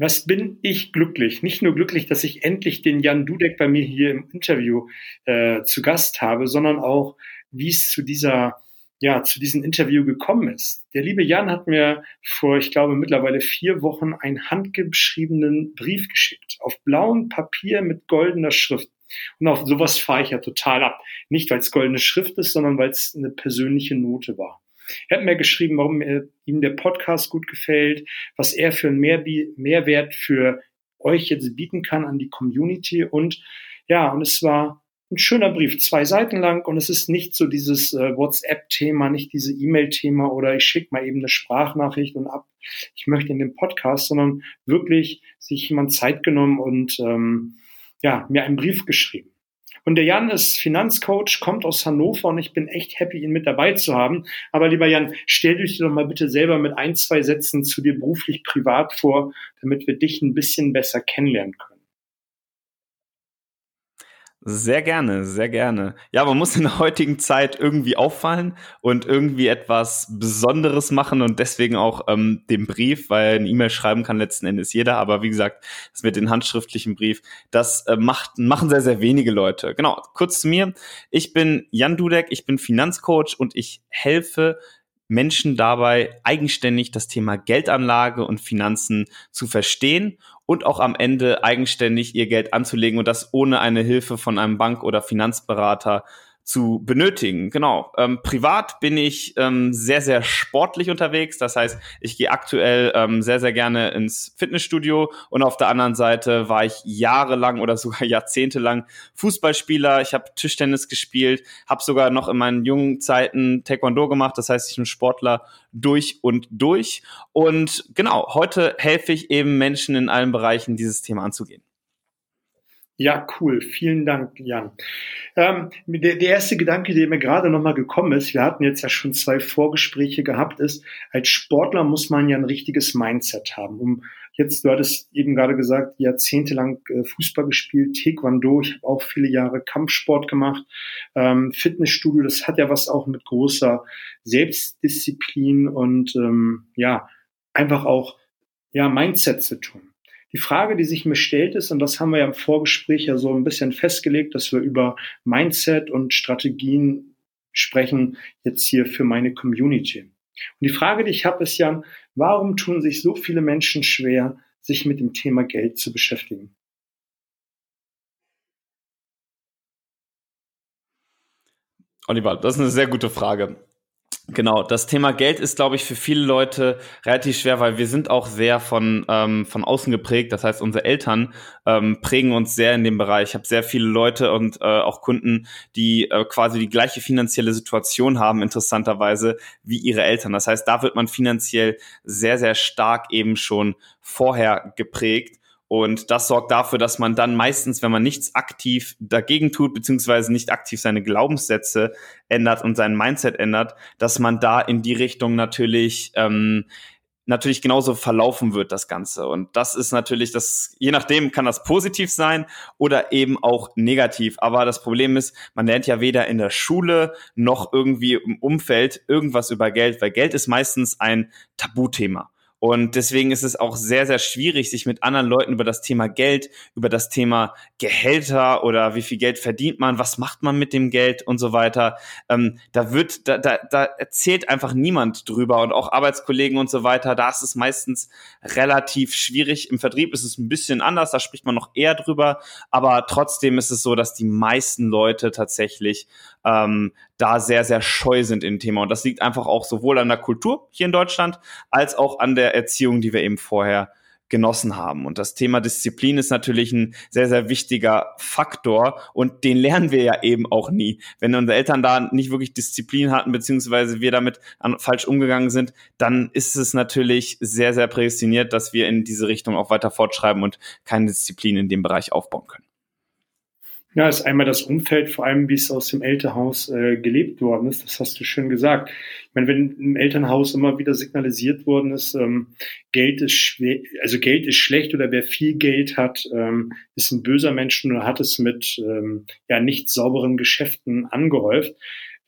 was bin ich glücklich? Nicht nur glücklich, dass ich endlich den Jan Dudek bei mir hier im Interview äh, zu Gast habe, sondern auch, wie es zu dieser ja, zu diesem Interview gekommen ist. Der liebe Jan hat mir vor, ich glaube, mittlerweile vier Wochen einen handgeschriebenen Brief geschickt. Auf blauem Papier mit goldener Schrift. Und auf sowas fahre ich ja total ab. Nicht, weil es goldene Schrift ist, sondern weil es eine persönliche Note war. Er hat mir geschrieben, warum ihm der Podcast gut gefällt, was er für einen Mehrwert für euch jetzt bieten kann an die Community und ja, und es war ein schöner Brief, zwei Seiten lang und es ist nicht so dieses äh, WhatsApp-Thema, nicht diese E-Mail-Thema oder ich schicke mal eben eine Sprachnachricht und ab, ich möchte in den Podcast, sondern wirklich sich jemand Zeit genommen und ähm, ja, mir einen Brief geschrieben. Und der Jan ist Finanzcoach, kommt aus Hannover und ich bin echt happy, ihn mit dabei zu haben. Aber lieber Jan, stell dich doch mal bitte selber mit ein, zwei Sätzen zu dir beruflich privat vor, damit wir dich ein bisschen besser kennenlernen können. Sehr gerne, sehr gerne. Ja, man muss in der heutigen Zeit irgendwie auffallen und irgendwie etwas Besonderes machen und deswegen auch ähm, den Brief, weil ein E-Mail schreiben kann letzten Endes jeder, aber wie gesagt, das mit dem handschriftlichen Brief, das äh, macht, machen sehr, sehr wenige Leute. Genau, kurz zu mir. Ich bin Jan Dudek, ich bin Finanzcoach und ich helfe Menschen dabei, eigenständig das Thema Geldanlage und Finanzen zu verstehen und auch am Ende eigenständig ihr Geld anzulegen und das ohne eine Hilfe von einem Bank- oder Finanzberater zu benötigen. Genau. Ähm, privat bin ich ähm, sehr, sehr sportlich unterwegs. Das heißt, ich gehe aktuell ähm, sehr, sehr gerne ins Fitnessstudio und auf der anderen Seite war ich jahrelang oder sogar jahrzehntelang Fußballspieler. Ich habe Tischtennis gespielt, habe sogar noch in meinen jungen Zeiten Taekwondo gemacht. Das heißt, ich bin Sportler durch und durch. Und genau, heute helfe ich eben Menschen in allen Bereichen, dieses Thema anzugehen. Ja, cool. Vielen Dank, Jan. Ähm, der, der erste Gedanke, der mir gerade nochmal gekommen ist, wir hatten jetzt ja schon zwei Vorgespräche gehabt, ist, als Sportler muss man ja ein richtiges Mindset haben, um jetzt, du hattest eben gerade gesagt, jahrzehntelang äh, Fußball gespielt, Taekwondo, ich habe auch viele Jahre Kampfsport gemacht, ähm, Fitnessstudio, das hat ja was auch mit großer Selbstdisziplin und ähm, ja, einfach auch ja, Mindset zu tun. Die Frage, die sich mir stellt, ist, und das haben wir ja im Vorgespräch ja so ein bisschen festgelegt, dass wir über Mindset und Strategien sprechen, jetzt hier für meine Community. Und die Frage, die ich habe, ist ja, warum tun sich so viele Menschen schwer, sich mit dem Thema Geld zu beschäftigen? Oliver, das ist eine sehr gute Frage. Genau, das Thema Geld ist, glaube ich, für viele Leute relativ schwer, weil wir sind auch sehr von, ähm, von außen geprägt. Das heißt, unsere Eltern ähm, prägen uns sehr in dem Bereich. Ich habe sehr viele Leute und äh, auch Kunden, die äh, quasi die gleiche finanzielle Situation haben, interessanterweise, wie ihre Eltern. Das heißt, da wird man finanziell sehr, sehr stark eben schon vorher geprägt. Und das sorgt dafür, dass man dann meistens, wenn man nichts aktiv dagegen tut, beziehungsweise nicht aktiv seine Glaubenssätze ändert und sein Mindset ändert, dass man da in die Richtung natürlich ähm, natürlich genauso verlaufen wird, das Ganze. Und das ist natürlich, das, je nachdem kann das positiv sein oder eben auch negativ. Aber das Problem ist, man lernt ja weder in der Schule noch irgendwie im Umfeld irgendwas über Geld, weil Geld ist meistens ein Tabuthema. Und deswegen ist es auch sehr, sehr schwierig, sich mit anderen Leuten über das Thema Geld, über das Thema Gehälter oder wie viel Geld verdient man, was macht man mit dem Geld und so weiter. Ähm, da wird, da, da, da erzählt einfach niemand drüber und auch Arbeitskollegen und so weiter. Da ist es meistens relativ schwierig. Im Vertrieb ist es ein bisschen anders, da spricht man noch eher drüber. Aber trotzdem ist es so, dass die meisten Leute tatsächlich ähm, da sehr, sehr scheu sind im Thema. Und das liegt einfach auch sowohl an der Kultur hier in Deutschland als auch an der Erziehung, die wir eben vorher genossen haben. Und das Thema Disziplin ist natürlich ein sehr, sehr wichtiger Faktor und den lernen wir ja eben auch nie. Wenn unsere Eltern da nicht wirklich Disziplin hatten, beziehungsweise wir damit an, falsch umgegangen sind, dann ist es natürlich sehr, sehr prädestiniert, dass wir in diese Richtung auch weiter fortschreiben und keine Disziplin in dem Bereich aufbauen können. Ja, ist einmal das Umfeld, vor allem wie es aus dem Elternhaus äh, gelebt worden ist. Das hast du schön gesagt. Ich meine, wenn im Elternhaus immer wieder signalisiert worden ist, ähm, Geld ist schwer, also Geld ist schlecht oder wer viel Geld hat, ähm, ist ein böser Mensch oder hat es mit ähm, ja nicht sauberen Geschäften angehäuft,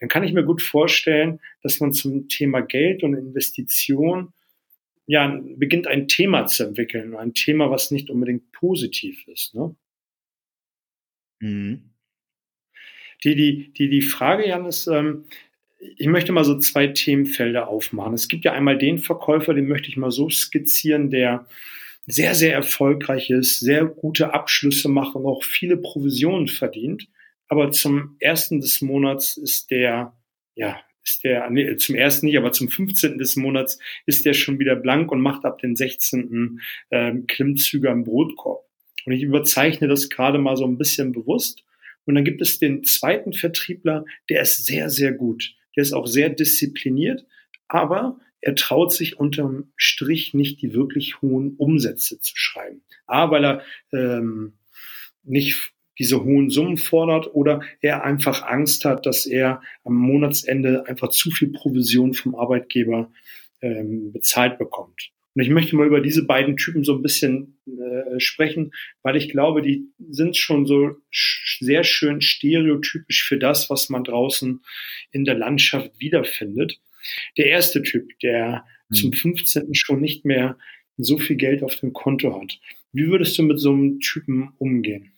dann kann ich mir gut vorstellen, dass man zum Thema Geld und Investition ja, beginnt ein Thema zu entwickeln, ein Thema, was nicht unbedingt positiv ist. Ne? Mhm. Die, die, die, die Frage, Jan, ist, ähm, ich möchte mal so zwei Themenfelder aufmachen. Es gibt ja einmal den Verkäufer, den möchte ich mal so skizzieren, der sehr, sehr erfolgreich ist, sehr gute Abschlüsse macht und auch viele Provisionen verdient. Aber zum ersten des Monats ist der, ja, ist der, nee, zum ersten nicht, aber zum 15. des Monats ist der schon wieder blank und macht ab den 16. Ähm, Klimmzüge am Brotkorb. Und ich überzeichne das gerade mal so ein bisschen bewusst. Und dann gibt es den zweiten Vertriebler, der ist sehr, sehr gut. Der ist auch sehr diszipliniert, aber er traut sich unterm Strich nicht die wirklich hohen Umsätze zu schreiben. A, weil er ähm, nicht diese hohen Summen fordert oder er einfach Angst hat, dass er am Monatsende einfach zu viel Provision vom Arbeitgeber ähm, bezahlt bekommt. Und ich möchte mal über diese beiden Typen so ein bisschen äh, sprechen, weil ich glaube, die sind schon so sehr schön stereotypisch für das, was man draußen in der Landschaft wiederfindet. Der erste Typ, der mhm. zum 15. schon nicht mehr so viel Geld auf dem Konto hat. Wie würdest du mit so einem Typen umgehen?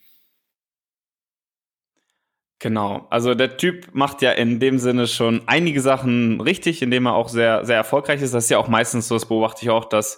Genau, also der Typ macht ja in dem Sinne schon einige Sachen richtig, indem er auch sehr, sehr erfolgreich ist. Das ist ja auch meistens so, das beobachte ich auch, dass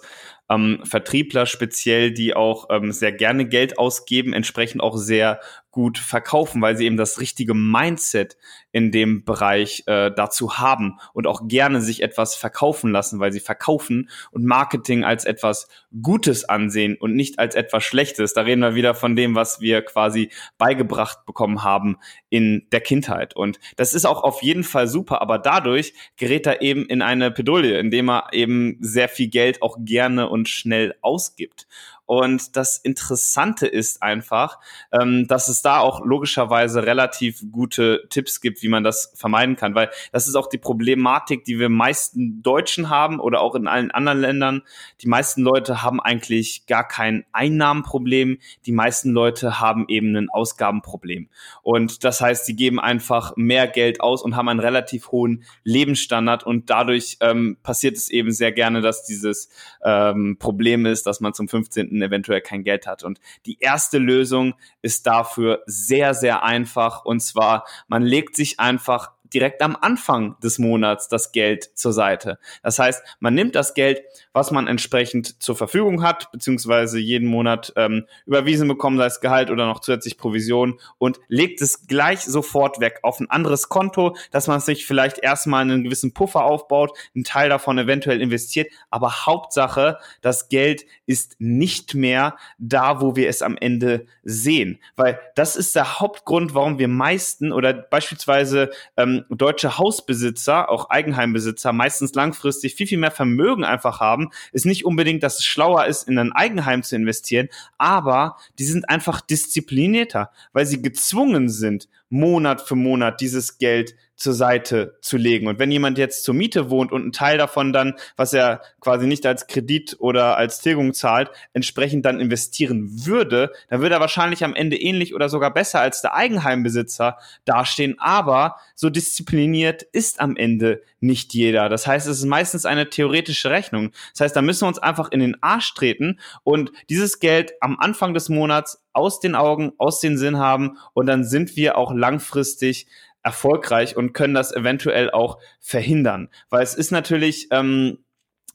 ähm, Vertriebler speziell, die auch ähm, sehr gerne Geld ausgeben, entsprechend auch sehr gut verkaufen, weil sie eben das richtige Mindset in dem Bereich äh, dazu haben und auch gerne sich etwas verkaufen lassen, weil sie verkaufen und Marketing als etwas Gutes ansehen und nicht als etwas Schlechtes. Da reden wir wieder von dem, was wir quasi beigebracht bekommen haben in der Kindheit. Und das ist auch auf jeden Fall super, aber dadurch gerät er eben in eine Pedolie, indem er eben sehr viel Geld auch gerne und schnell ausgibt. Und das Interessante ist einfach, ähm, dass es da auch logischerweise relativ gute Tipps gibt, wie man das vermeiden kann, weil das ist auch die Problematik, die wir meisten Deutschen haben oder auch in allen anderen Ländern. Die meisten Leute haben eigentlich gar kein Einnahmenproblem. Die meisten Leute haben eben ein Ausgabenproblem. Und das heißt, sie geben einfach mehr Geld aus und haben einen relativ hohen Lebensstandard und dadurch ähm, passiert es eben sehr gerne, dass dieses ähm, Problem ist, dass man zum 15 eventuell kein Geld hat. Und die erste Lösung ist dafür sehr, sehr einfach. Und zwar, man legt sich einfach direkt am Anfang des Monats das Geld zur Seite. Das heißt, man nimmt das Geld, was man entsprechend zur Verfügung hat, beziehungsweise jeden Monat ähm, überwiesen bekommen, sei es Gehalt oder noch zusätzlich Provision und legt es gleich sofort weg auf ein anderes Konto, dass man sich vielleicht erstmal einen gewissen Puffer aufbaut, einen Teil davon eventuell investiert, aber Hauptsache, das Geld ist nicht mehr da, wo wir es am Ende sehen, weil das ist der Hauptgrund, warum wir meisten oder beispielsweise ähm, deutsche Hausbesitzer, auch Eigenheimbesitzer, meistens langfristig viel, viel mehr Vermögen einfach haben, ist nicht unbedingt, dass es schlauer ist, in ein Eigenheim zu investieren, aber die sind einfach disziplinierter, weil sie gezwungen sind, Monat für Monat dieses Geld zur Seite zu legen. Und wenn jemand jetzt zur Miete wohnt und einen Teil davon dann, was er quasi nicht als Kredit oder als Tilgung zahlt, entsprechend dann investieren würde, dann würde er wahrscheinlich am Ende ähnlich oder sogar besser als der Eigenheimbesitzer dastehen. Aber so diszipliniert ist am Ende nicht jeder. Das heißt, es ist meistens eine theoretische Rechnung. Das heißt, da müssen wir uns einfach in den Arsch treten und dieses Geld am Anfang des Monats aus den Augen, aus den Sinn haben und dann sind wir auch langfristig erfolgreich und können das eventuell auch verhindern. Weil es ist natürlich ähm,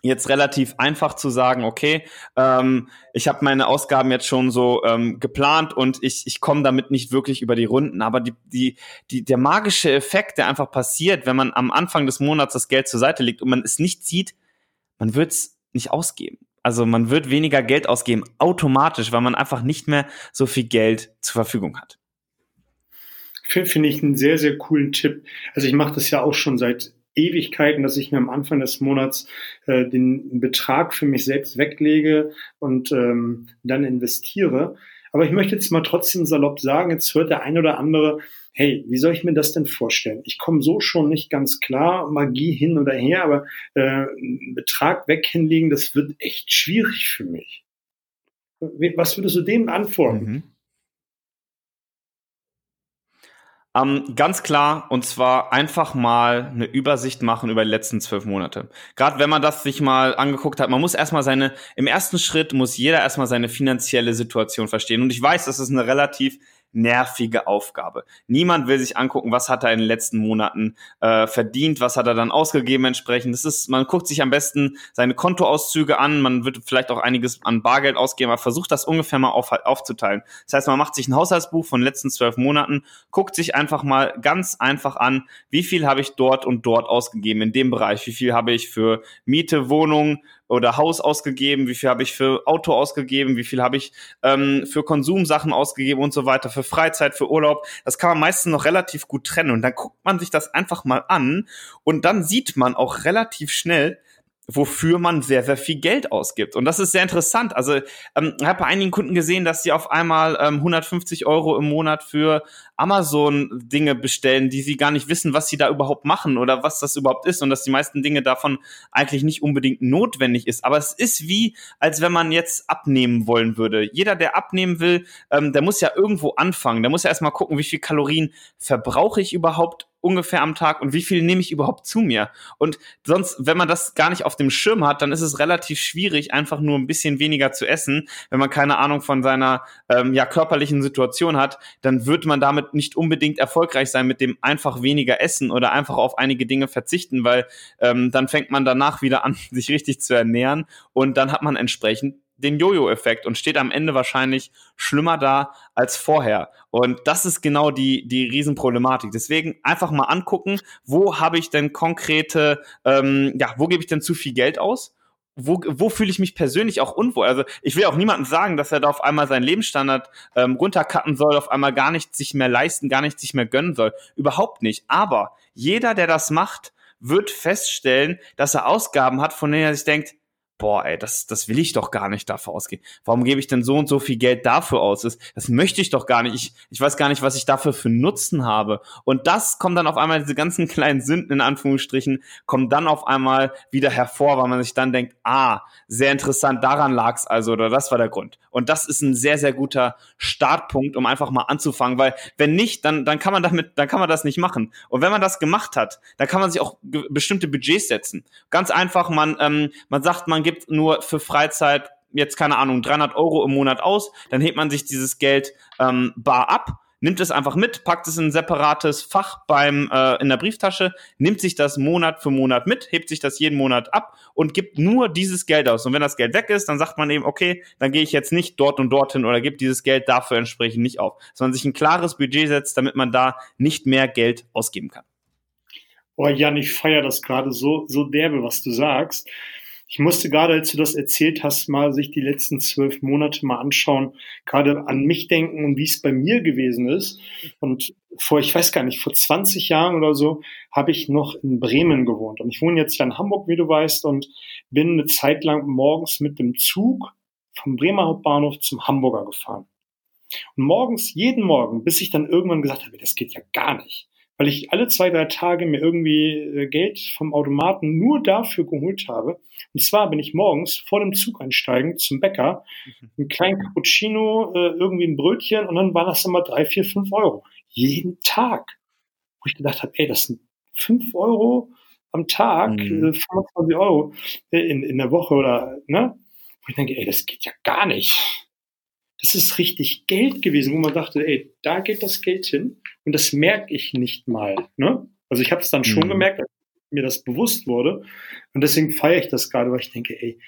jetzt relativ einfach zu sagen, okay, ähm, ich habe meine Ausgaben jetzt schon so ähm, geplant und ich, ich komme damit nicht wirklich über die Runden. Aber die, die, die, der magische Effekt, der einfach passiert, wenn man am Anfang des Monats das Geld zur Seite legt und man es nicht sieht, man wird es nicht ausgeben. Also man wird weniger Geld ausgeben, automatisch, weil man einfach nicht mehr so viel Geld zur Verfügung hat finde ich einen sehr, sehr coolen Tipp. Also ich mache das ja auch schon seit Ewigkeiten, dass ich mir am Anfang des Monats äh, den Betrag für mich selbst weglege und ähm, dann investiere. Aber ich möchte jetzt mal trotzdem salopp sagen, jetzt hört der ein oder andere, hey, wie soll ich mir das denn vorstellen? Ich komme so schon nicht ganz klar, Magie hin oder her, aber äh, einen Betrag weg hinlegen, das wird echt schwierig für mich. Was würdest du dem antworten? Mhm. Ähm, ganz klar, und zwar einfach mal eine Übersicht machen über die letzten zwölf Monate. Gerade wenn man das sich mal angeguckt hat, man muss erstmal seine, im ersten Schritt muss jeder erstmal seine finanzielle Situation verstehen. Und ich weiß, das ist eine relativ nervige Aufgabe. Niemand will sich angucken, was hat er in den letzten Monaten äh, verdient, was hat er dann ausgegeben entsprechend. Das ist, man guckt sich am besten seine Kontoauszüge an, man wird vielleicht auch einiges an Bargeld ausgeben, aber versucht das ungefähr mal auf, aufzuteilen. Das heißt, man macht sich ein Haushaltsbuch von den letzten zwölf Monaten, guckt sich einfach mal ganz einfach an, wie viel habe ich dort und dort ausgegeben in dem Bereich, wie viel habe ich für Miete, Wohnung, oder Haus ausgegeben, wie viel habe ich für Auto ausgegeben, wie viel habe ich ähm, für Konsumsachen ausgegeben und so weiter, für Freizeit, für Urlaub. Das kann man meistens noch relativ gut trennen. Und dann guckt man sich das einfach mal an und dann sieht man auch relativ schnell, wofür man sehr, sehr viel Geld ausgibt. Und das ist sehr interessant. Also ähm, ich habe bei einigen Kunden gesehen, dass sie auf einmal ähm, 150 Euro im Monat für Amazon-Dinge bestellen, die sie gar nicht wissen, was sie da überhaupt machen oder was das überhaupt ist und dass die meisten Dinge davon eigentlich nicht unbedingt notwendig ist. Aber es ist wie, als wenn man jetzt abnehmen wollen würde. Jeder, der abnehmen will, ähm, der muss ja irgendwo anfangen. Der muss ja erstmal gucken, wie viel Kalorien verbrauche ich überhaupt ungefähr am Tag und wie viel nehme ich überhaupt zu mir? Und sonst, wenn man das gar nicht auf dem Schirm hat, dann ist es relativ schwierig, einfach nur ein bisschen weniger zu essen. Wenn man keine Ahnung von seiner ähm, ja, körperlichen Situation hat, dann wird man damit nicht unbedingt erfolgreich sein mit dem einfach weniger essen oder einfach auf einige Dinge verzichten, weil ähm, dann fängt man danach wieder an, sich richtig zu ernähren und dann hat man entsprechend den Jojo-Effekt und steht am Ende wahrscheinlich schlimmer da als vorher. Und das ist genau die, die Riesenproblematik. Deswegen einfach mal angucken, wo habe ich denn konkrete, ähm, ja, wo gebe ich denn zu viel Geld aus? Wo, wo fühle ich mich persönlich auch unwohl? Also ich will auch niemandem sagen, dass er da auf einmal seinen Lebensstandard ähm, runtercutten soll, auf einmal gar nichts sich mehr leisten, gar nichts sich mehr gönnen soll. Überhaupt nicht. Aber jeder, der das macht, wird feststellen, dass er Ausgaben hat, von denen er sich denkt, boah, ey, das, das will ich doch gar nicht dafür ausgeben. Warum gebe ich denn so und so viel Geld dafür aus? Das, das möchte ich doch gar nicht. Ich, ich weiß gar nicht, was ich dafür für Nutzen habe. Und das kommt dann auf einmal, diese ganzen kleinen Sünden in Anführungsstrichen, kommen dann auf einmal wieder hervor, weil man sich dann denkt, ah, sehr interessant, daran lag es also oder das war der Grund. Und das ist ein sehr, sehr guter Startpunkt, um einfach mal anzufangen, weil wenn nicht, dann, dann kann man damit, dann kann man das nicht machen. Und wenn man das gemacht hat, dann kann man sich auch bestimmte Budgets setzen. Ganz einfach, man, ähm, man sagt, man gibt nur für Freizeit jetzt keine Ahnung 300 Euro im Monat aus, dann hebt man sich dieses Geld ähm, bar ab nimmt es einfach mit, packt es in ein separates Fach beim äh, in der Brieftasche, nimmt sich das Monat für Monat mit, hebt sich das jeden Monat ab und gibt nur dieses Geld aus. Und wenn das Geld weg ist, dann sagt man eben, okay, dann gehe ich jetzt nicht dort und dorthin oder gibt dieses Geld dafür entsprechend nicht auf, sondern sich ein klares Budget setzt, damit man da nicht mehr Geld ausgeben kann. Oh Jan, ich feiere das gerade so, so derbe, was du sagst. Ich musste gerade, als du das erzählt hast, mal sich die letzten zwölf Monate mal anschauen, gerade an mich denken und wie es bei mir gewesen ist. Und vor, ich weiß gar nicht, vor 20 Jahren oder so habe ich noch in Bremen gewohnt. Und ich wohne jetzt ja in Hamburg, wie du weißt, und bin eine Zeit lang morgens mit dem Zug vom Bremer Hauptbahnhof zum Hamburger gefahren. Und morgens, jeden Morgen, bis ich dann irgendwann gesagt habe, das geht ja gar nicht weil ich alle zwei, drei Tage mir irgendwie äh, Geld vom Automaten nur dafür geholt habe. Und zwar bin ich morgens vor dem Zug einsteigen zum Bäcker, mhm. einen kleinen Cappuccino, äh, irgendwie ein Brötchen und dann waren das immer drei, vier, fünf Euro. Jeden Tag. Wo ich gedacht habe, ey, das sind fünf Euro am Tag, mhm. 25 äh, Euro in, in der Woche oder, ne? Wo ich denke, ey, das geht ja gar nicht das ist richtig Geld gewesen, wo man dachte, ey, da geht das Geld hin und das merke ich nicht mal. Ne? Also ich habe es dann schon mhm. gemerkt, als mir das bewusst wurde und deswegen feiere ich das gerade, weil ich denke, ey,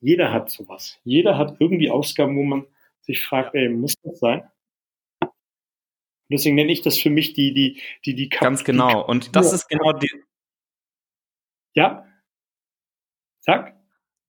jeder hat sowas. Jeder hat irgendwie Ausgaben, wo man sich fragt, ey, muss das sein? Und deswegen nenne ich das für mich die, die, die, die Ganz genau. Die und das ist genau die. Ja? Sag?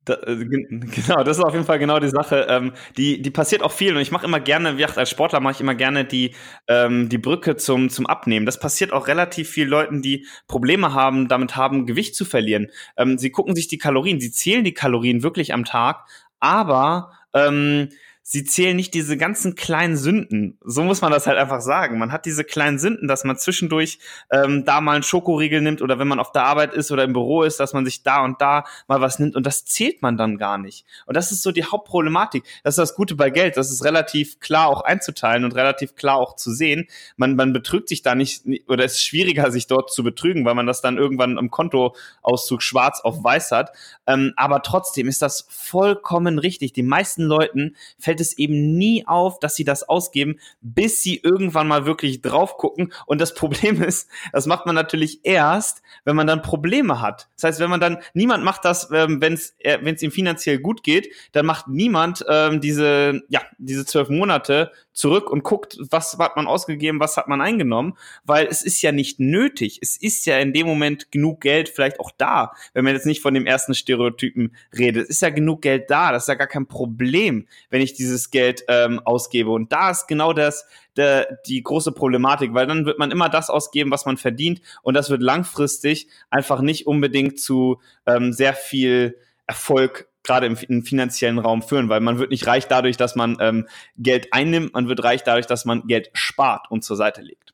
Da, äh, genau, das ist auf jeden Fall genau die Sache. Ähm, die, die passiert auch viel und ich mache immer gerne, wie gesagt, als Sportler mache ich immer gerne die, ähm, die Brücke zum, zum Abnehmen. Das passiert auch relativ vielen Leuten, die Probleme haben, damit haben, Gewicht zu verlieren. Ähm, sie gucken sich die Kalorien, sie zählen die Kalorien wirklich am Tag, aber ähm, sie zählen nicht diese ganzen kleinen Sünden. So muss man das halt einfach sagen. Man hat diese kleinen Sünden, dass man zwischendurch ähm, da mal einen Schokoriegel nimmt oder wenn man auf der Arbeit ist oder im Büro ist, dass man sich da und da mal was nimmt und das zählt man dann gar nicht. Und das ist so die Hauptproblematik. Das ist das Gute bei Geld. Das ist relativ klar auch einzuteilen und relativ klar auch zu sehen. Man, man betrügt sich da nicht oder es ist schwieriger, sich dort zu betrügen, weil man das dann irgendwann im Kontoauszug schwarz auf weiß hat. Ähm, aber trotzdem ist das vollkommen richtig. Die meisten Leuten fällt es eben nie auf, dass sie das ausgeben, bis sie irgendwann mal wirklich drauf gucken. Und das Problem ist, das macht man natürlich erst, wenn man dann Probleme hat. Das heißt, wenn man dann, niemand macht das, ähm, wenn es äh, ihm finanziell gut geht, dann macht niemand ähm, diese, ja, diese zwölf Monate zurück und guckt, was hat man ausgegeben, was hat man eingenommen, weil es ist ja nicht nötig. Es ist ja in dem Moment genug Geld vielleicht auch da, wenn man jetzt nicht von dem ersten Stereotypen redet. Es ist ja genug Geld da, das ist ja gar kein Problem, wenn ich dieses Geld ähm, ausgebe. Und da ist genau das, der, die große Problematik, weil dann wird man immer das ausgeben, was man verdient und das wird langfristig einfach nicht unbedingt zu ähm, sehr viel Erfolg gerade im, im, finanziellen Raum führen, weil man wird nicht reich dadurch, dass man ähm, Geld einnimmt, man wird reich dadurch, dass man Geld spart und zur Seite legt.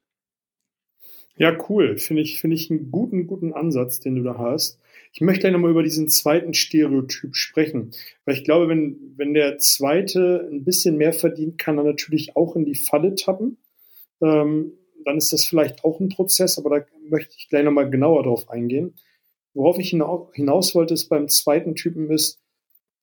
Ja, cool. Finde ich, finde ich einen guten, guten Ansatz, den du da hast. Ich möchte gleich nochmal über diesen zweiten Stereotyp sprechen, weil ich glaube, wenn, wenn der zweite ein bisschen mehr verdient, kann er natürlich auch in die Falle tappen. Ähm, dann ist das vielleicht auch ein Prozess, aber da möchte ich gleich nochmal genauer drauf eingehen. Worauf ich hinaus wollte, ist beim zweiten Typen ist,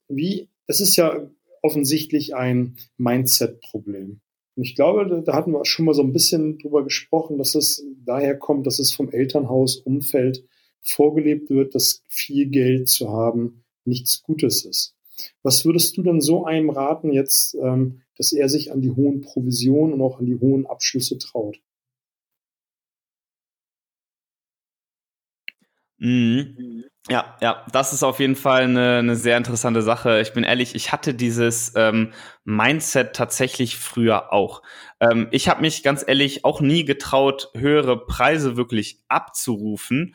wie, das ist ja offensichtlich ein Mindset-Problem. Und ich glaube, da hatten wir schon mal so ein bisschen drüber gesprochen, dass es daher kommt, dass es vom Elternhaus, Umfeld vorgelebt wird, dass viel Geld zu haben nichts Gutes ist. Was würdest du denn so einem raten jetzt, ähm, dass er sich an die hohen Provisionen und auch an die hohen Abschlüsse traut? Mhm. Ja, ja, das ist auf jeden Fall eine, eine sehr interessante Sache. Ich bin ehrlich, ich hatte dieses ähm, Mindset tatsächlich früher auch. Ähm, ich habe mich ganz ehrlich auch nie getraut, höhere Preise wirklich abzurufen,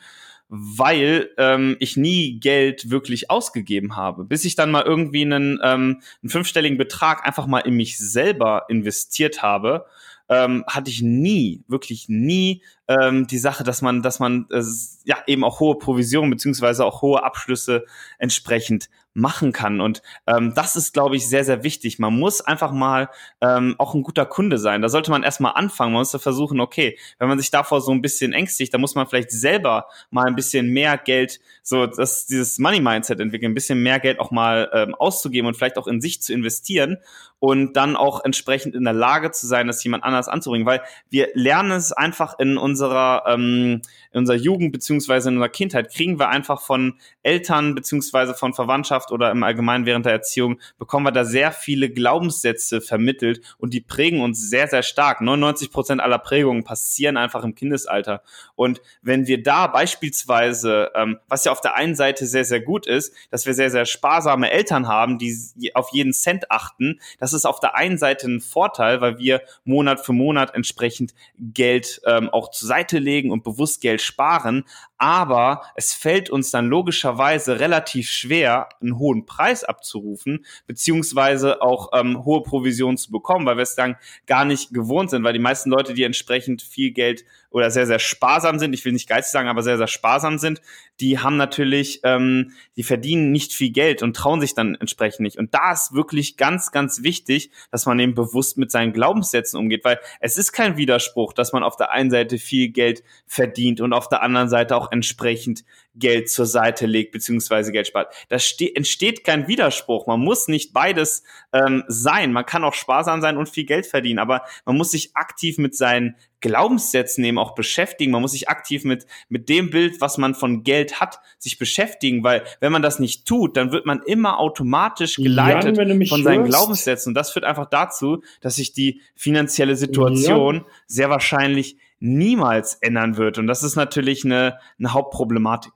weil ähm, ich nie Geld wirklich ausgegeben habe, bis ich dann mal irgendwie einen, ähm, einen fünfstelligen Betrag einfach mal in mich selber investiert habe ähm, hatte ich nie, wirklich nie ähm, die Sache, dass man, dass man äh, ja eben auch hohe Provisionen beziehungsweise auch hohe Abschlüsse entsprechend machen kann. Und ähm, das ist, glaube ich, sehr, sehr wichtig. Man muss einfach mal ähm, auch ein guter Kunde sein. Da sollte man erstmal anfangen. Man muss versuchen, okay, wenn man sich davor so ein bisschen ängstigt, dann muss man vielleicht selber mal ein bisschen mehr Geld, so das, dieses Money-Mindset entwickeln, ein bisschen mehr Geld auch mal ähm, auszugeben und vielleicht auch in sich zu investieren und dann auch entsprechend in der Lage zu sein, das jemand anders anzubringen. Weil wir lernen es einfach in unserer, ähm, in unserer Jugend beziehungsweise in unserer Kindheit, kriegen wir einfach von Eltern beziehungsweise von Verwandtschaft oder im Allgemeinen während der Erziehung, bekommen wir da sehr viele Glaubenssätze vermittelt und die prägen uns sehr, sehr stark. 99 Prozent aller Prägungen passieren einfach im Kindesalter. Und wenn wir da beispielsweise, ähm, was ja auf der einen Seite sehr, sehr gut ist, dass wir sehr, sehr sparsame Eltern haben, die auf jeden Cent achten, das ist auf der einen Seite ein Vorteil, weil wir Monat für Monat entsprechend Geld ähm, auch zur Seite legen und bewusst Geld sparen. Aber es fällt uns dann logischerweise relativ schwer, einen hohen Preis abzurufen, beziehungsweise auch ähm, hohe Provisionen zu bekommen, weil wir es dann gar nicht gewohnt sind, weil die meisten Leute, die entsprechend viel Geld oder sehr, sehr sparsam sind, ich will nicht geizig sagen, aber sehr, sehr sparsam sind, die haben natürlich, ähm, die verdienen nicht viel Geld und trauen sich dann entsprechend nicht. Und da ist wirklich ganz, ganz wichtig, dass man eben bewusst mit seinen Glaubenssätzen umgeht, weil es ist kein Widerspruch, dass man auf der einen Seite viel Geld verdient und auf der anderen Seite auch entsprechend Geld zur Seite legt, beziehungsweise Geld spart. Da entsteht kein Widerspruch. Man muss nicht beides ähm, sein. Man kann auch sparsam sein und viel Geld verdienen, aber man muss sich aktiv mit seinen Glaubenssätzen eben auch beschäftigen. Man muss sich aktiv mit, mit dem Bild, was man von Geld hat, sich beschäftigen, weil wenn man das nicht tut, dann wird man immer automatisch geleitet Jan, von seinen hörst. Glaubenssätzen. Und das führt einfach dazu, dass sich die finanzielle Situation ja. sehr wahrscheinlich niemals ändern wird. Und das ist natürlich eine, eine Hauptproblematik.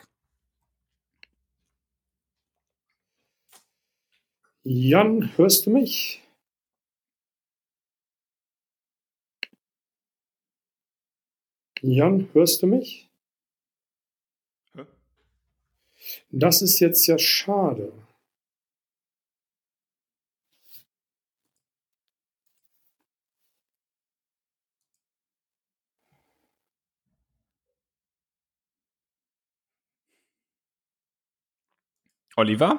Jan, hörst du mich? Jan, hörst du mich? Das ist jetzt ja schade. Oliver?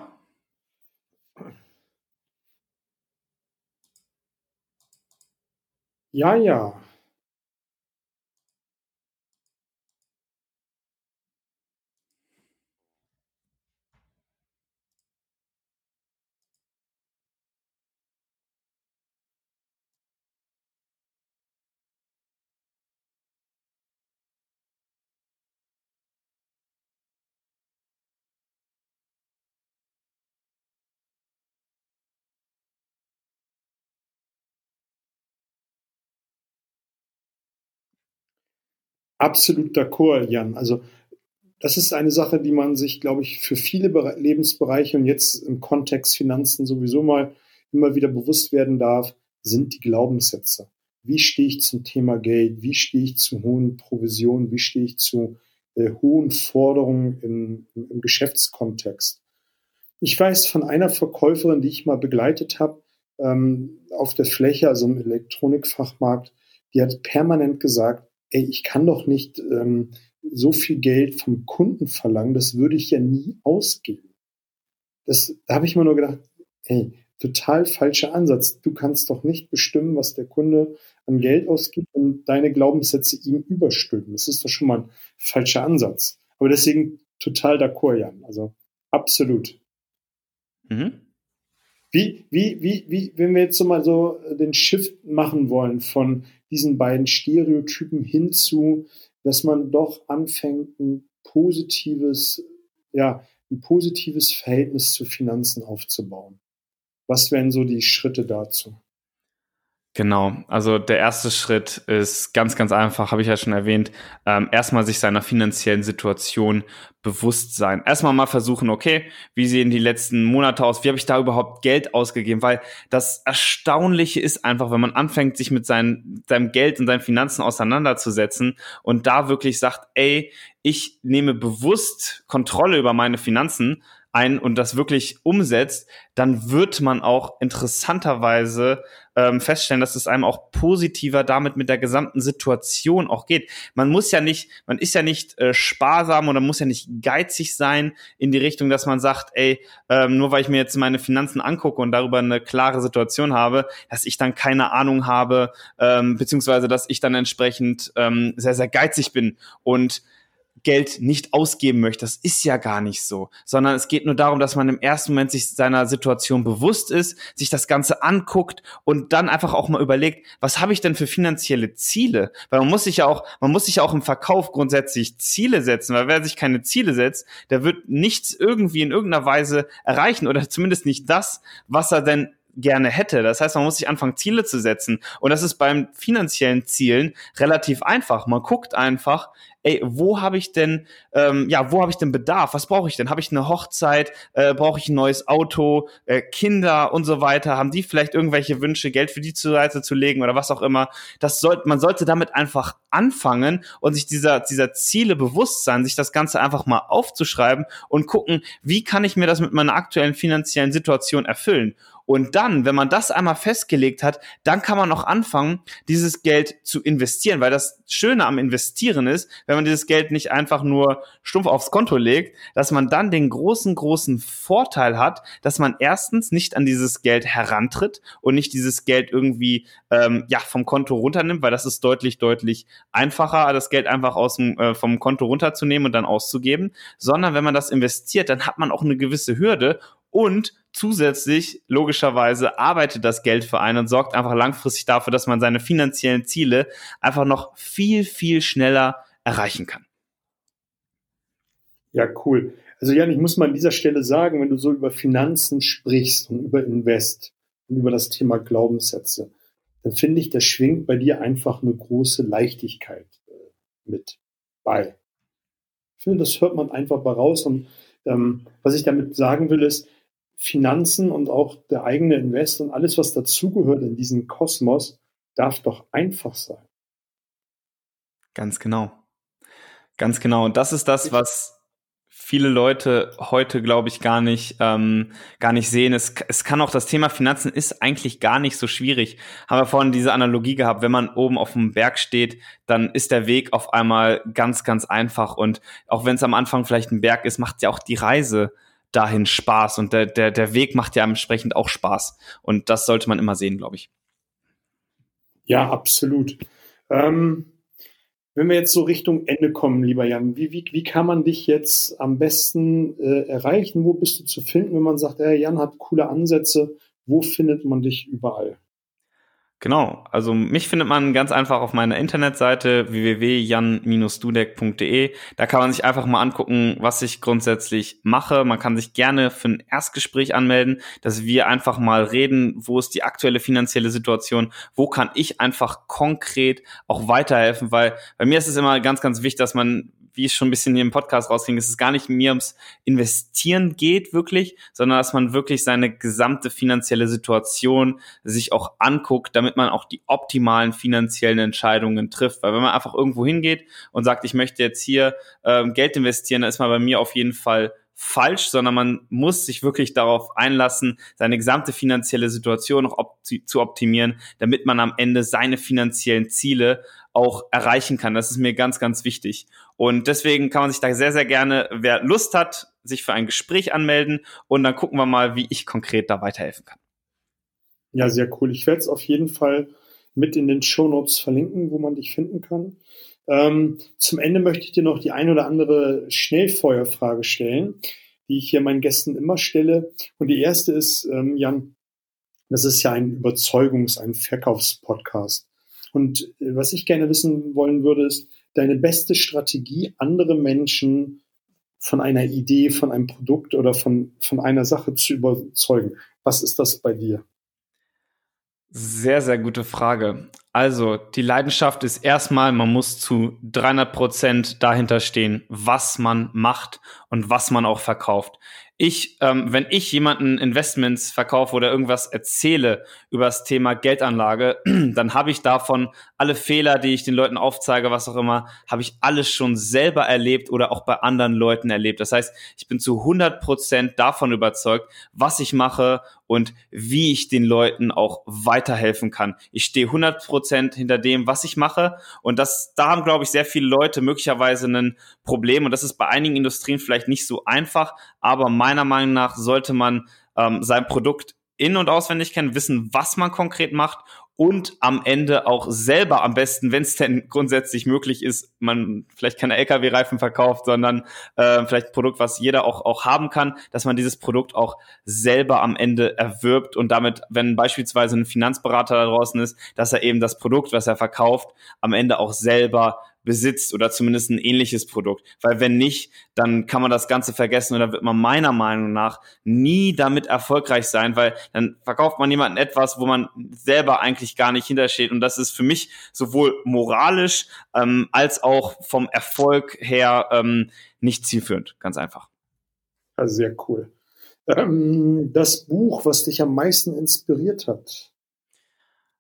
Ja, ja. Absolut d'accord, Jan. Also das ist eine Sache, die man sich, glaube ich, für viele Lebensbereiche und jetzt im Kontext Finanzen sowieso mal immer wieder bewusst werden darf, sind die Glaubenssätze. Wie stehe ich zum Thema Geld? Wie stehe ich zu hohen Provisionen? Wie stehe ich zu äh, hohen Forderungen im, im Geschäftskontext? Ich weiß von einer Verkäuferin, die ich mal begleitet habe, ähm, auf der Fläche, also im Elektronikfachmarkt, die hat permanent gesagt, ey, ich kann doch nicht ähm, so viel Geld vom Kunden verlangen, das würde ich ja nie ausgeben. Das, da habe ich mir nur gedacht, ey, total falscher Ansatz. Du kannst doch nicht bestimmen, was der Kunde an Geld ausgibt und deine Glaubenssätze ihm überstülpen. Das ist doch schon mal ein falscher Ansatz. Aber deswegen total d'accord, Jan. Also absolut. Mhm. Wie, wie, wie, wie, wenn wir jetzt so mal so den Shift machen wollen von diesen beiden Stereotypen hinzu, dass man doch anfängt, ein positives, ja, ein positives Verhältnis zu Finanzen aufzubauen. Was wären so die Schritte dazu? Genau, also der erste Schritt ist ganz, ganz einfach, habe ich ja schon erwähnt, ähm, erstmal sich seiner finanziellen Situation bewusst sein. Erstmal mal versuchen, okay, wie sehen die letzten Monate aus, wie habe ich da überhaupt Geld ausgegeben, weil das Erstaunliche ist einfach, wenn man anfängt, sich mit seinen, seinem Geld und seinen Finanzen auseinanderzusetzen und da wirklich sagt, ey, ich nehme bewusst Kontrolle über meine Finanzen, ein und das wirklich umsetzt, dann wird man auch interessanterweise ähm, feststellen, dass es einem auch positiver damit mit der gesamten Situation auch geht. Man muss ja nicht, man ist ja nicht äh, sparsam oder muss ja nicht geizig sein in die Richtung, dass man sagt, ey, ähm, nur weil ich mir jetzt meine Finanzen angucke und darüber eine klare Situation habe, dass ich dann keine Ahnung habe, ähm, beziehungsweise dass ich dann entsprechend ähm, sehr, sehr geizig bin und Geld nicht ausgeben möchte. Das ist ja gar nicht so, sondern es geht nur darum, dass man im ersten Moment sich seiner Situation bewusst ist, sich das Ganze anguckt und dann einfach auch mal überlegt, was habe ich denn für finanzielle Ziele? Weil man muss sich ja auch, man muss sich ja auch im Verkauf grundsätzlich Ziele setzen, weil wer sich keine Ziele setzt, der wird nichts irgendwie in irgendeiner Weise erreichen oder zumindest nicht das, was er denn gerne hätte. Das heißt, man muss sich anfangen, Ziele zu setzen. Und das ist beim finanziellen Zielen relativ einfach. Man guckt einfach, ey, wo habe ich denn, ähm, ja, wo habe ich denn Bedarf? Was brauche ich denn? Habe ich eine Hochzeit? Äh, brauche ich ein neues Auto? Äh, Kinder und so weiter? Haben die vielleicht irgendwelche Wünsche, Geld für die zur Seite zu legen oder was auch immer? Das sollte, man sollte damit einfach anfangen und sich dieser, dieser Ziele bewusst sein, sich das Ganze einfach mal aufzuschreiben und gucken, wie kann ich mir das mit meiner aktuellen finanziellen Situation erfüllen? Und dann, wenn man das einmal festgelegt hat, dann kann man auch anfangen, dieses Geld zu investieren, weil das Schöne am Investieren ist, wenn man dieses Geld nicht einfach nur stumpf aufs Konto legt, dass man dann den großen, großen Vorteil hat, dass man erstens nicht an dieses Geld herantritt und nicht dieses Geld irgendwie ähm, ja vom Konto runternimmt, weil das ist deutlich, deutlich einfacher, das Geld einfach aus dem, äh, vom Konto runterzunehmen und dann auszugeben, sondern wenn man das investiert, dann hat man auch eine gewisse Hürde und zusätzlich, logischerweise, arbeitet das Geld für einen und sorgt einfach langfristig dafür, dass man seine finanziellen Ziele einfach noch viel, viel schneller erreichen kann. Ja, cool. Also Jan, ich muss mal an dieser Stelle sagen, wenn du so über Finanzen sprichst und über Invest und über das Thema Glaubenssätze, dann finde ich, da schwingt bei dir einfach eine große Leichtigkeit äh, mit bei. Ich finde, das hört man einfach mal raus. Und ähm, was ich damit sagen will, ist, Finanzen und auch der eigene Invest und alles, was dazugehört in diesem Kosmos, darf doch einfach sein. Ganz genau. Ganz genau. Und das ist das, was viele Leute heute, glaube ich, gar nicht, ähm, gar nicht sehen. Es, es kann auch das Thema Finanzen ist eigentlich gar nicht so schwierig. Haben wir vorhin diese Analogie gehabt, wenn man oben auf dem Berg steht, dann ist der Weg auf einmal ganz, ganz einfach. Und auch wenn es am Anfang vielleicht ein Berg ist, macht ja auch die Reise dahin Spaß und der, der, der Weg macht ja entsprechend auch Spaß. Und das sollte man immer sehen, glaube ich. Ja, absolut. Ähm, wenn wir jetzt so Richtung Ende kommen, lieber Jan, wie, wie, wie kann man dich jetzt am besten äh, erreichen? Wo bist du zu finden, wenn man sagt, hey, Jan hat coole Ansätze? Wo findet man dich überall? Genau, also mich findet man ganz einfach auf meiner Internetseite www.jan-dudek.de. Da kann man sich einfach mal angucken, was ich grundsätzlich mache. Man kann sich gerne für ein Erstgespräch anmelden, dass wir einfach mal reden, wo ist die aktuelle finanzielle Situation, wo kann ich einfach konkret auch weiterhelfen, weil bei mir ist es immer ganz, ganz wichtig, dass man wie es schon ein bisschen hier im Podcast rausging, ist es gar nicht mir ums Investieren geht wirklich, sondern dass man wirklich seine gesamte finanzielle Situation sich auch anguckt, damit man auch die optimalen finanziellen Entscheidungen trifft. Weil wenn man einfach irgendwo hingeht und sagt, ich möchte jetzt hier ähm, Geld investieren, dann ist man bei mir auf jeden Fall falsch, sondern man muss sich wirklich darauf einlassen, seine gesamte finanzielle Situation noch op zu optimieren, damit man am Ende seine finanziellen Ziele auch erreichen kann. Das ist mir ganz, ganz wichtig. Und deswegen kann man sich da sehr, sehr gerne, wer Lust hat, sich für ein Gespräch anmelden und dann gucken wir mal, wie ich konkret da weiterhelfen kann. Ja, sehr cool. Ich werde es auf jeden Fall mit in den Show Notes verlinken, wo man dich finden kann. Ähm, zum Ende möchte ich dir noch die ein oder andere Schnellfeuerfrage stellen, die ich hier meinen Gästen immer stelle. Und die erste ist, ähm, Jan, das ist ja ein Überzeugungs-, ein Verkaufspodcast. Und äh, was ich gerne wissen wollen würde, ist deine beste Strategie, andere Menschen von einer Idee, von einem Produkt oder von, von einer Sache zu überzeugen. Was ist das bei dir? Sehr, sehr gute Frage. Also, die Leidenschaft ist erstmal, man muss zu 300 Prozent dahinter stehen, was man macht und was man auch verkauft ich, ähm, wenn ich jemanden Investments verkaufe oder irgendwas erzähle über das Thema Geldanlage, dann habe ich davon alle Fehler, die ich den Leuten aufzeige, was auch immer, habe ich alles schon selber erlebt oder auch bei anderen Leuten erlebt. Das heißt, ich bin zu 100 Prozent davon überzeugt, was ich mache und wie ich den Leuten auch weiterhelfen kann. Ich stehe 100 Prozent hinter dem, was ich mache. Und das, da haben, glaube ich, sehr viele Leute möglicherweise ein Problem. Und das ist bei einigen Industrien vielleicht nicht so einfach, aber meiner Meinung nach sollte man ähm, sein Produkt in- und auswendig kennen, wissen, was man konkret macht und am Ende auch selber am besten, wenn es denn grundsätzlich möglich ist, man vielleicht keine LKW-Reifen verkauft, sondern äh, vielleicht ein Produkt, was jeder auch, auch haben kann, dass man dieses Produkt auch selber am Ende erwirbt und damit, wenn beispielsweise ein Finanzberater da draußen ist, dass er eben das Produkt, was er verkauft, am Ende auch selber besitzt oder zumindest ein ähnliches Produkt. Weil wenn nicht, dann kann man das Ganze vergessen oder wird man meiner Meinung nach nie damit erfolgreich sein, weil dann verkauft man jemanden etwas, wo man selber eigentlich gar nicht hintersteht. Und das ist für mich sowohl moralisch ähm, als auch vom Erfolg her ähm, nicht zielführend. Ganz einfach. Also sehr cool. Ähm, das Buch, was dich am meisten inspiriert hat,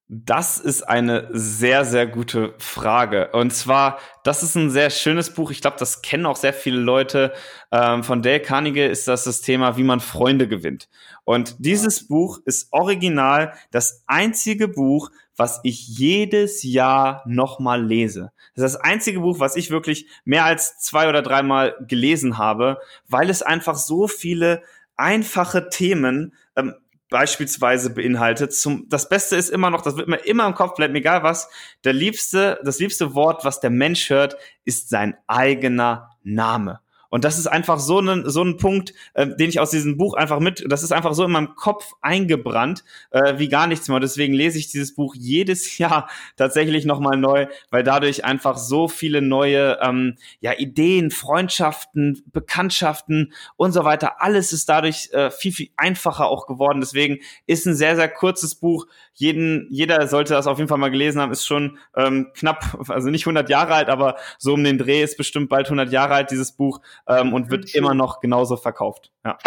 das ist eine sehr, sehr gute Frage. Und zwar, das ist ein sehr schönes Buch. Ich glaube, das kennen auch sehr viele Leute. Ähm, von Dale Carnegie ist das das Thema, wie man Freunde gewinnt. Und dieses Buch ist original das einzige Buch, was ich jedes Jahr nochmal lese. Das ist das einzige Buch, was ich wirklich mehr als zwei oder dreimal gelesen habe, weil es einfach so viele einfache Themen ähm, beispielsweise beinhaltet. Zum, das Beste ist immer noch, das wird mir immer im Kopf bleiben, egal was, der liebste, das liebste Wort, was der Mensch hört, ist sein eigener Name. Und das ist einfach so ein, so ein Punkt, äh, den ich aus diesem Buch einfach mit, das ist einfach so in meinem Kopf eingebrannt, äh, wie gar nichts mehr. Deswegen lese ich dieses Buch jedes Jahr tatsächlich nochmal neu, weil dadurch einfach so viele neue ähm, ja, Ideen, Freundschaften, Bekanntschaften und so weiter, alles ist dadurch äh, viel, viel einfacher auch geworden. Deswegen ist ein sehr, sehr kurzes Buch. Jeden, jeder sollte das auf jeden Fall mal gelesen haben, ist schon ähm, knapp, also nicht 100 Jahre alt, aber so um den Dreh ist bestimmt bald 100 Jahre alt, dieses Buch ähm, und wird immer noch genauso verkauft. Ja.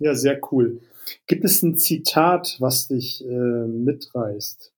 ja, sehr cool. Gibt es ein Zitat, was dich äh, mitreißt?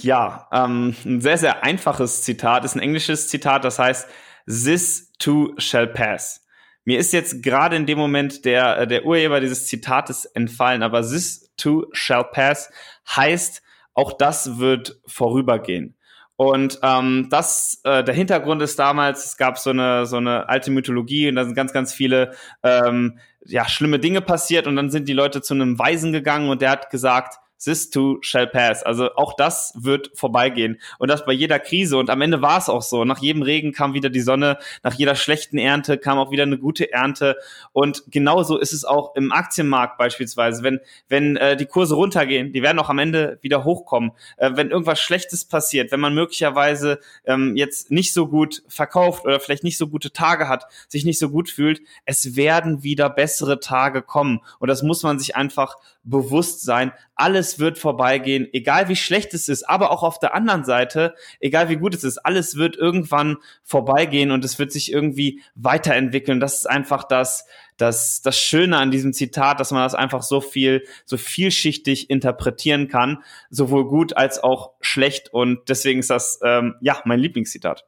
Ja, ähm, ein sehr, sehr einfaches Zitat ist ein englisches Zitat, das heißt, This too shall pass. Mir ist jetzt gerade in dem Moment der, äh, der Urheber dieses Zitates entfallen, aber this too shall pass heißt, auch das wird vorübergehen. Und ähm, das, äh, der Hintergrund ist damals, es gab so eine so eine alte Mythologie und da sind ganz, ganz viele ähm, ja schlimme Dinge passiert und dann sind die Leute zu einem Weisen gegangen und der hat gesagt, this too shall pass. Also auch das wird vorbeigehen. Und das bei jeder Krise. Und am Ende war es auch so. Nach jedem Regen kam wieder die Sonne, nach jeder schlechten Ernte kam auch wieder eine gute Ernte. Und genauso ist es auch im Aktienmarkt beispielsweise. Wenn, wenn äh, die Kurse runtergehen, die werden auch am Ende wieder hochkommen. Äh, wenn irgendwas Schlechtes passiert, wenn man möglicherweise ähm, jetzt nicht so gut verkauft oder vielleicht nicht so gute Tage hat, sich nicht so gut fühlt, es werden wieder bessere Tage kommen. Und das muss man sich einfach bewusst sein. Alles wird vorbeigehen, egal wie schlecht es ist, aber auch auf der anderen Seite, egal wie gut es ist, alles wird irgendwann vorbeigehen und es wird sich irgendwie weiterentwickeln. Das ist einfach das, das, das Schöne an diesem Zitat, dass man das einfach so viel, so vielschichtig interpretieren kann, sowohl gut als auch schlecht. Und deswegen ist das, ähm, ja, mein Lieblingszitat.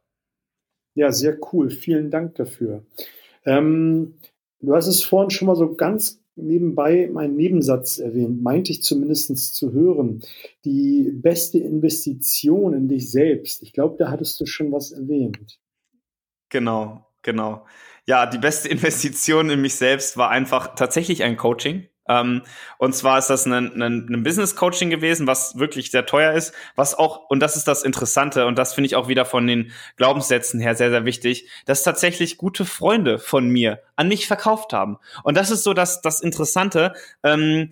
Ja, sehr cool. Vielen Dank dafür. Ähm, du hast es vorhin schon mal so ganz nebenbei meinen Nebensatz erwähnt, meinte ich zumindest zu hören. Die beste Investition in dich selbst. Ich glaube, da hattest du schon was erwähnt. Genau, genau. Ja, die beste Investition in mich selbst war einfach tatsächlich ein Coaching. Ähm, und zwar ist das ein, ein, ein Business Coaching gewesen, was wirklich sehr teuer ist, was auch, und das ist das Interessante, und das finde ich auch wieder von den Glaubenssätzen her sehr, sehr wichtig, dass tatsächlich gute Freunde von mir an mich verkauft haben. Und das ist so das, das Interessante. Ähm,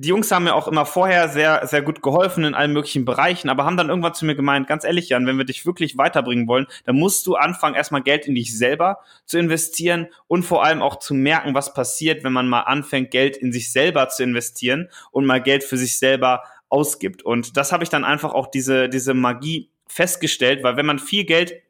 die Jungs haben mir auch immer vorher sehr, sehr gut geholfen in allen möglichen Bereichen, aber haben dann irgendwann zu mir gemeint, ganz ehrlich, Jan, wenn wir dich wirklich weiterbringen wollen, dann musst du anfangen, erstmal Geld in dich selber zu investieren und vor allem auch zu merken, was passiert, wenn man mal anfängt, Geld in sich selber zu investieren und mal Geld für sich selber ausgibt. Und das habe ich dann einfach auch diese, diese Magie festgestellt, weil wenn man viel Geld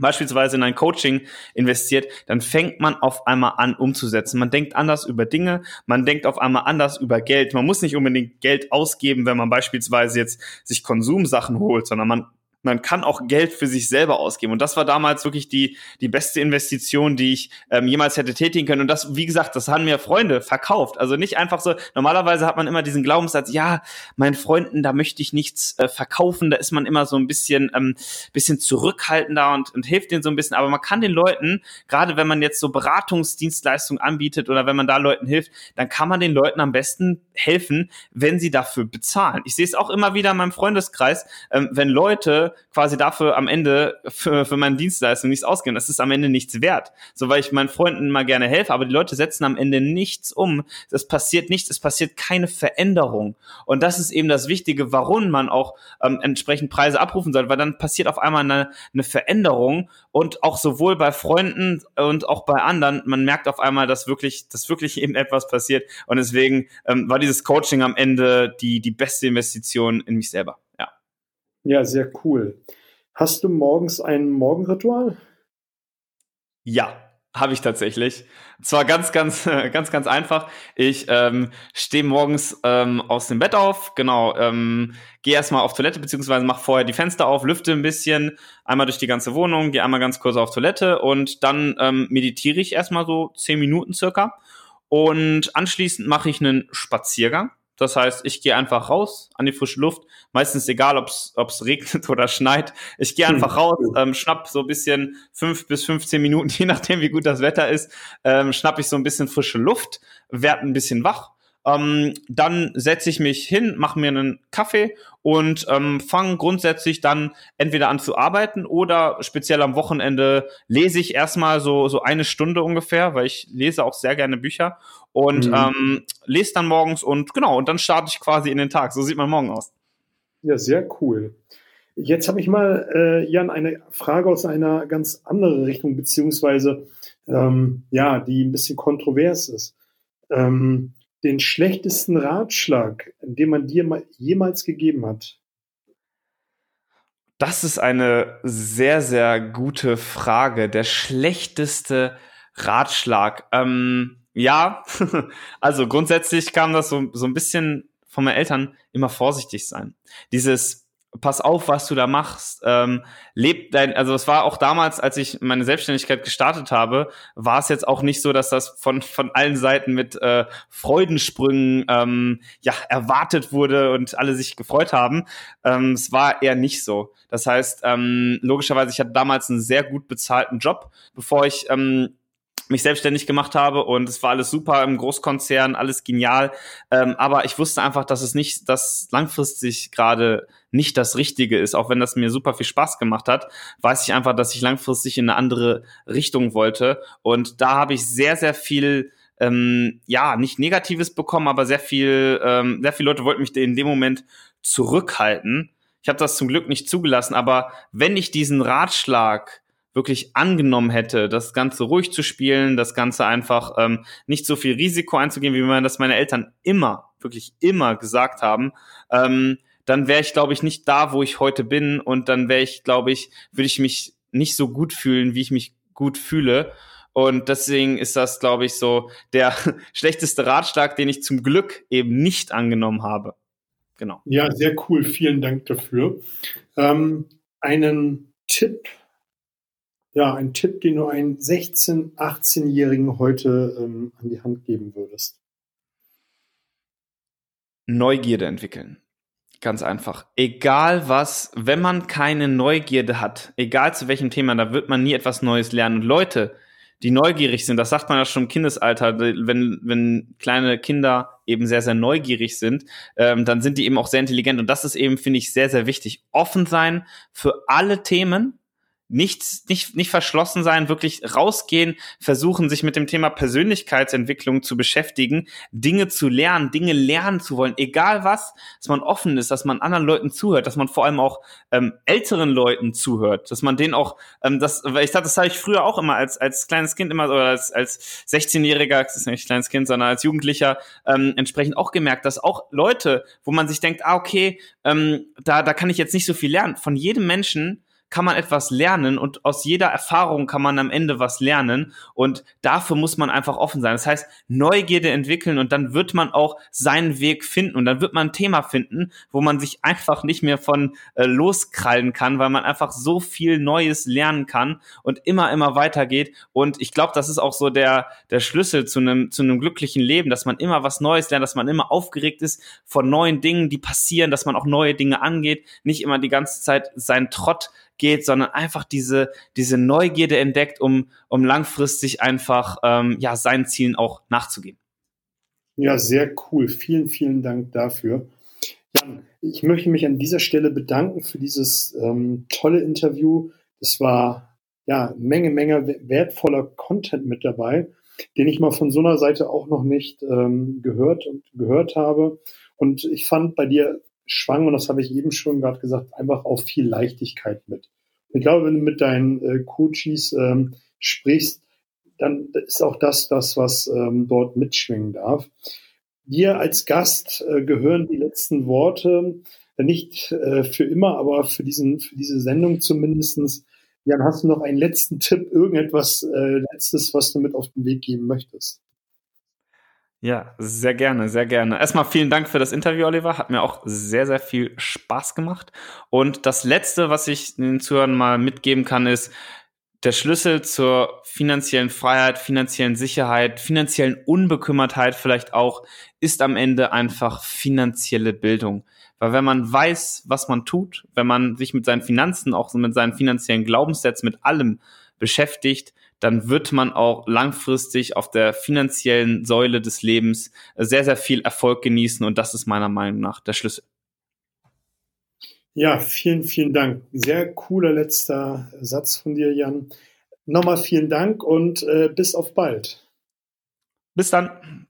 beispielsweise in ein Coaching investiert, dann fängt man auf einmal an umzusetzen. Man denkt anders über Dinge, man denkt auf einmal anders über Geld. Man muss nicht unbedingt Geld ausgeben, wenn man beispielsweise jetzt sich Konsumsachen holt, sondern man man kann auch Geld für sich selber ausgeben. Und das war damals wirklich die, die beste Investition, die ich ähm, jemals hätte tätigen können. Und das, wie gesagt, das haben mir Freunde verkauft. Also nicht einfach so, normalerweise hat man immer diesen Glaubenssatz, ja, meinen Freunden, da möchte ich nichts äh, verkaufen. Da ist man immer so ein bisschen, ähm, bisschen zurückhaltender und, und hilft denen so ein bisschen. Aber man kann den Leuten, gerade wenn man jetzt so Beratungsdienstleistungen anbietet oder wenn man da Leuten hilft, dann kann man den Leuten am besten helfen, wenn sie dafür bezahlen. Ich sehe es auch immer wieder in meinem Freundeskreis, ähm, wenn Leute quasi dafür am Ende für, für meine Dienstleistung nichts ausgeben. Das ist am Ende nichts wert. So, weil ich meinen Freunden mal gerne helfe, aber die Leute setzen am Ende nichts um. Es passiert nichts, es passiert keine Veränderung. Und das ist eben das Wichtige, warum man auch ähm, entsprechend Preise abrufen sollte, weil dann passiert auf einmal eine, eine Veränderung und auch sowohl bei Freunden und auch bei anderen, man merkt auf einmal, dass wirklich, dass wirklich eben etwas passiert. Und deswegen ähm, war dieses Coaching am Ende die, die beste Investition in mich selber. Ja, sehr cool. Hast du morgens ein Morgenritual? Ja, habe ich tatsächlich. Zwar ganz, ganz, ganz, ganz einfach. Ich ähm, stehe morgens ähm, aus dem Bett auf, genau, ähm, gehe erstmal auf Toilette, beziehungsweise mache vorher die Fenster auf, lüfte ein bisschen, einmal durch die ganze Wohnung, gehe einmal ganz kurz auf Toilette und dann ähm, meditiere ich erstmal so zehn Minuten circa. Und anschließend mache ich einen Spaziergang. Das heißt, ich gehe einfach raus an die frische Luft. Meistens egal, ob es regnet oder schneit. Ich gehe einfach hm. raus, ähm, schnapp so ein bisschen fünf bis 15 Minuten, je nachdem, wie gut das Wetter ist, ähm, schnapp ich so ein bisschen frische Luft, werd ein bisschen wach ähm, dann setze ich mich hin, mache mir einen Kaffee und ähm, fange grundsätzlich dann entweder an zu arbeiten oder speziell am Wochenende lese ich erstmal so, so eine Stunde ungefähr, weil ich lese auch sehr gerne Bücher und mhm. ähm, lese dann morgens und genau, und dann starte ich quasi in den Tag. So sieht mein Morgen aus. Ja, sehr cool. Jetzt habe ich mal, äh, Jan, eine Frage aus einer ganz anderen Richtung, beziehungsweise ähm, ja, die ein bisschen kontrovers ist. Ähm, den schlechtesten Ratschlag, den man dir jemals gegeben hat? Das ist eine sehr, sehr gute Frage. Der schlechteste Ratschlag. Ähm, ja, also grundsätzlich kam das so, so ein bisschen von meinen Eltern immer vorsichtig sein. Dieses pass auf, was du da machst. Ähm, lebt dein, also es war auch damals, als ich meine Selbstständigkeit gestartet habe, war es jetzt auch nicht so, dass das von von allen Seiten mit äh, Freudensprüngen ähm, ja erwartet wurde und alle sich gefreut haben. Ähm, es war eher nicht so. Das heißt, ähm, logischerweise, ich hatte damals einen sehr gut bezahlten Job, bevor ich ähm, mich selbstständig gemacht habe und es war alles super im Großkonzern, alles genial. Ähm, aber ich wusste einfach, dass es nicht, dass langfristig gerade nicht das Richtige ist, auch wenn das mir super viel Spaß gemacht hat, weiß ich einfach, dass ich langfristig in eine andere Richtung wollte. Und da habe ich sehr, sehr viel ähm, ja, nicht Negatives bekommen, aber sehr viel, ähm, sehr viele Leute wollten mich in dem Moment zurückhalten. Ich habe das zum Glück nicht zugelassen, aber wenn ich diesen Ratschlag wirklich angenommen hätte, das Ganze ruhig zu spielen, das Ganze einfach ähm, nicht so viel Risiko einzugehen, wie man das meine Eltern immer, wirklich immer gesagt haben, ähm, dann wäre ich, glaube ich, nicht da, wo ich heute bin und dann wäre ich, glaube ich, würde ich mich nicht so gut fühlen, wie ich mich gut fühle. Und deswegen ist das, glaube ich, so der schlechteste Ratschlag, den ich zum Glück eben nicht angenommen habe. Genau. Ja, sehr cool. Vielen Dank dafür. Ähm, einen Tipp ja, ein Tipp, den du einen 16-, 18-Jährigen heute ähm, an die Hand geben würdest? Neugierde entwickeln. Ganz einfach. Egal was, wenn man keine Neugierde hat, egal zu welchem Thema, da wird man nie etwas Neues lernen. Und Leute, die neugierig sind, das sagt man ja schon im Kindesalter, wenn, wenn kleine Kinder eben sehr, sehr neugierig sind, ähm, dann sind die eben auch sehr intelligent. Und das ist eben, finde ich, sehr, sehr wichtig. Offen sein für alle Themen, nicht, nicht, nicht verschlossen sein, wirklich rausgehen, versuchen, sich mit dem Thema Persönlichkeitsentwicklung zu beschäftigen, Dinge zu lernen, Dinge lernen zu wollen, egal was, dass man offen ist, dass man anderen Leuten zuhört, dass man vor allem auch ähm, älteren Leuten zuhört, dass man denen auch, ähm, das, weil ich dachte, das habe ich früher auch immer als, als kleines Kind immer, oder als, als 16-Jähriger, das ist nicht kleines Kind, sondern als Jugendlicher ähm, entsprechend auch gemerkt, dass auch Leute, wo man sich denkt, ah, okay, ähm, da, da kann ich jetzt nicht so viel lernen, von jedem Menschen kann man etwas lernen und aus jeder Erfahrung kann man am Ende was lernen und dafür muss man einfach offen sein. Das heißt, Neugierde entwickeln und dann wird man auch seinen Weg finden und dann wird man ein Thema finden, wo man sich einfach nicht mehr von äh, loskrallen kann, weil man einfach so viel Neues lernen kann und immer, immer weitergeht und ich glaube, das ist auch so der, der Schlüssel zu einem, zu einem glücklichen Leben, dass man immer was Neues lernt, dass man immer aufgeregt ist von neuen Dingen, die passieren, dass man auch neue Dinge angeht, nicht immer die ganze Zeit seinen Trott geht, sondern einfach diese, diese Neugierde entdeckt, um, um langfristig einfach ähm, ja, seinen Zielen auch nachzugehen. Ja, sehr cool. Vielen, vielen Dank dafür. Jan, ich möchte mich an dieser Stelle bedanken für dieses ähm, tolle Interview. Es war ja Menge, Menge wertvoller Content mit dabei, den ich mal von so einer Seite auch noch nicht ähm, gehört und gehört habe. Und ich fand bei dir schwang, und das habe ich eben schon gerade gesagt, einfach auch viel Leichtigkeit mit. Ich glaube, wenn du mit deinen äh, Coaches ähm, sprichst, dann ist auch das das, was ähm, dort mitschwingen darf. Dir als Gast äh, gehören die letzten Worte, äh, nicht äh, für immer, aber für, diesen, für diese Sendung zumindestens. Jan, hast du noch einen letzten Tipp, irgendetwas äh, Letztes, was du mit auf den Weg geben möchtest? Ja, sehr gerne, sehr gerne. Erstmal vielen Dank für das Interview, Oliver. Hat mir auch sehr, sehr viel Spaß gemacht. Und das Letzte, was ich den Zuhörern mal mitgeben kann, ist, der Schlüssel zur finanziellen Freiheit, finanziellen Sicherheit, finanziellen Unbekümmertheit vielleicht auch, ist am Ende einfach finanzielle Bildung. Weil wenn man weiß, was man tut, wenn man sich mit seinen Finanzen, auch mit seinen finanziellen Glaubenssätzen, mit allem beschäftigt, dann wird man auch langfristig auf der finanziellen Säule des Lebens sehr, sehr viel Erfolg genießen und das ist meiner Meinung nach der Schlüssel. Ja, vielen, vielen Dank. Sehr cooler letzter Satz von dir, Jan. Nochmal vielen Dank und äh, bis auf bald. Bis dann.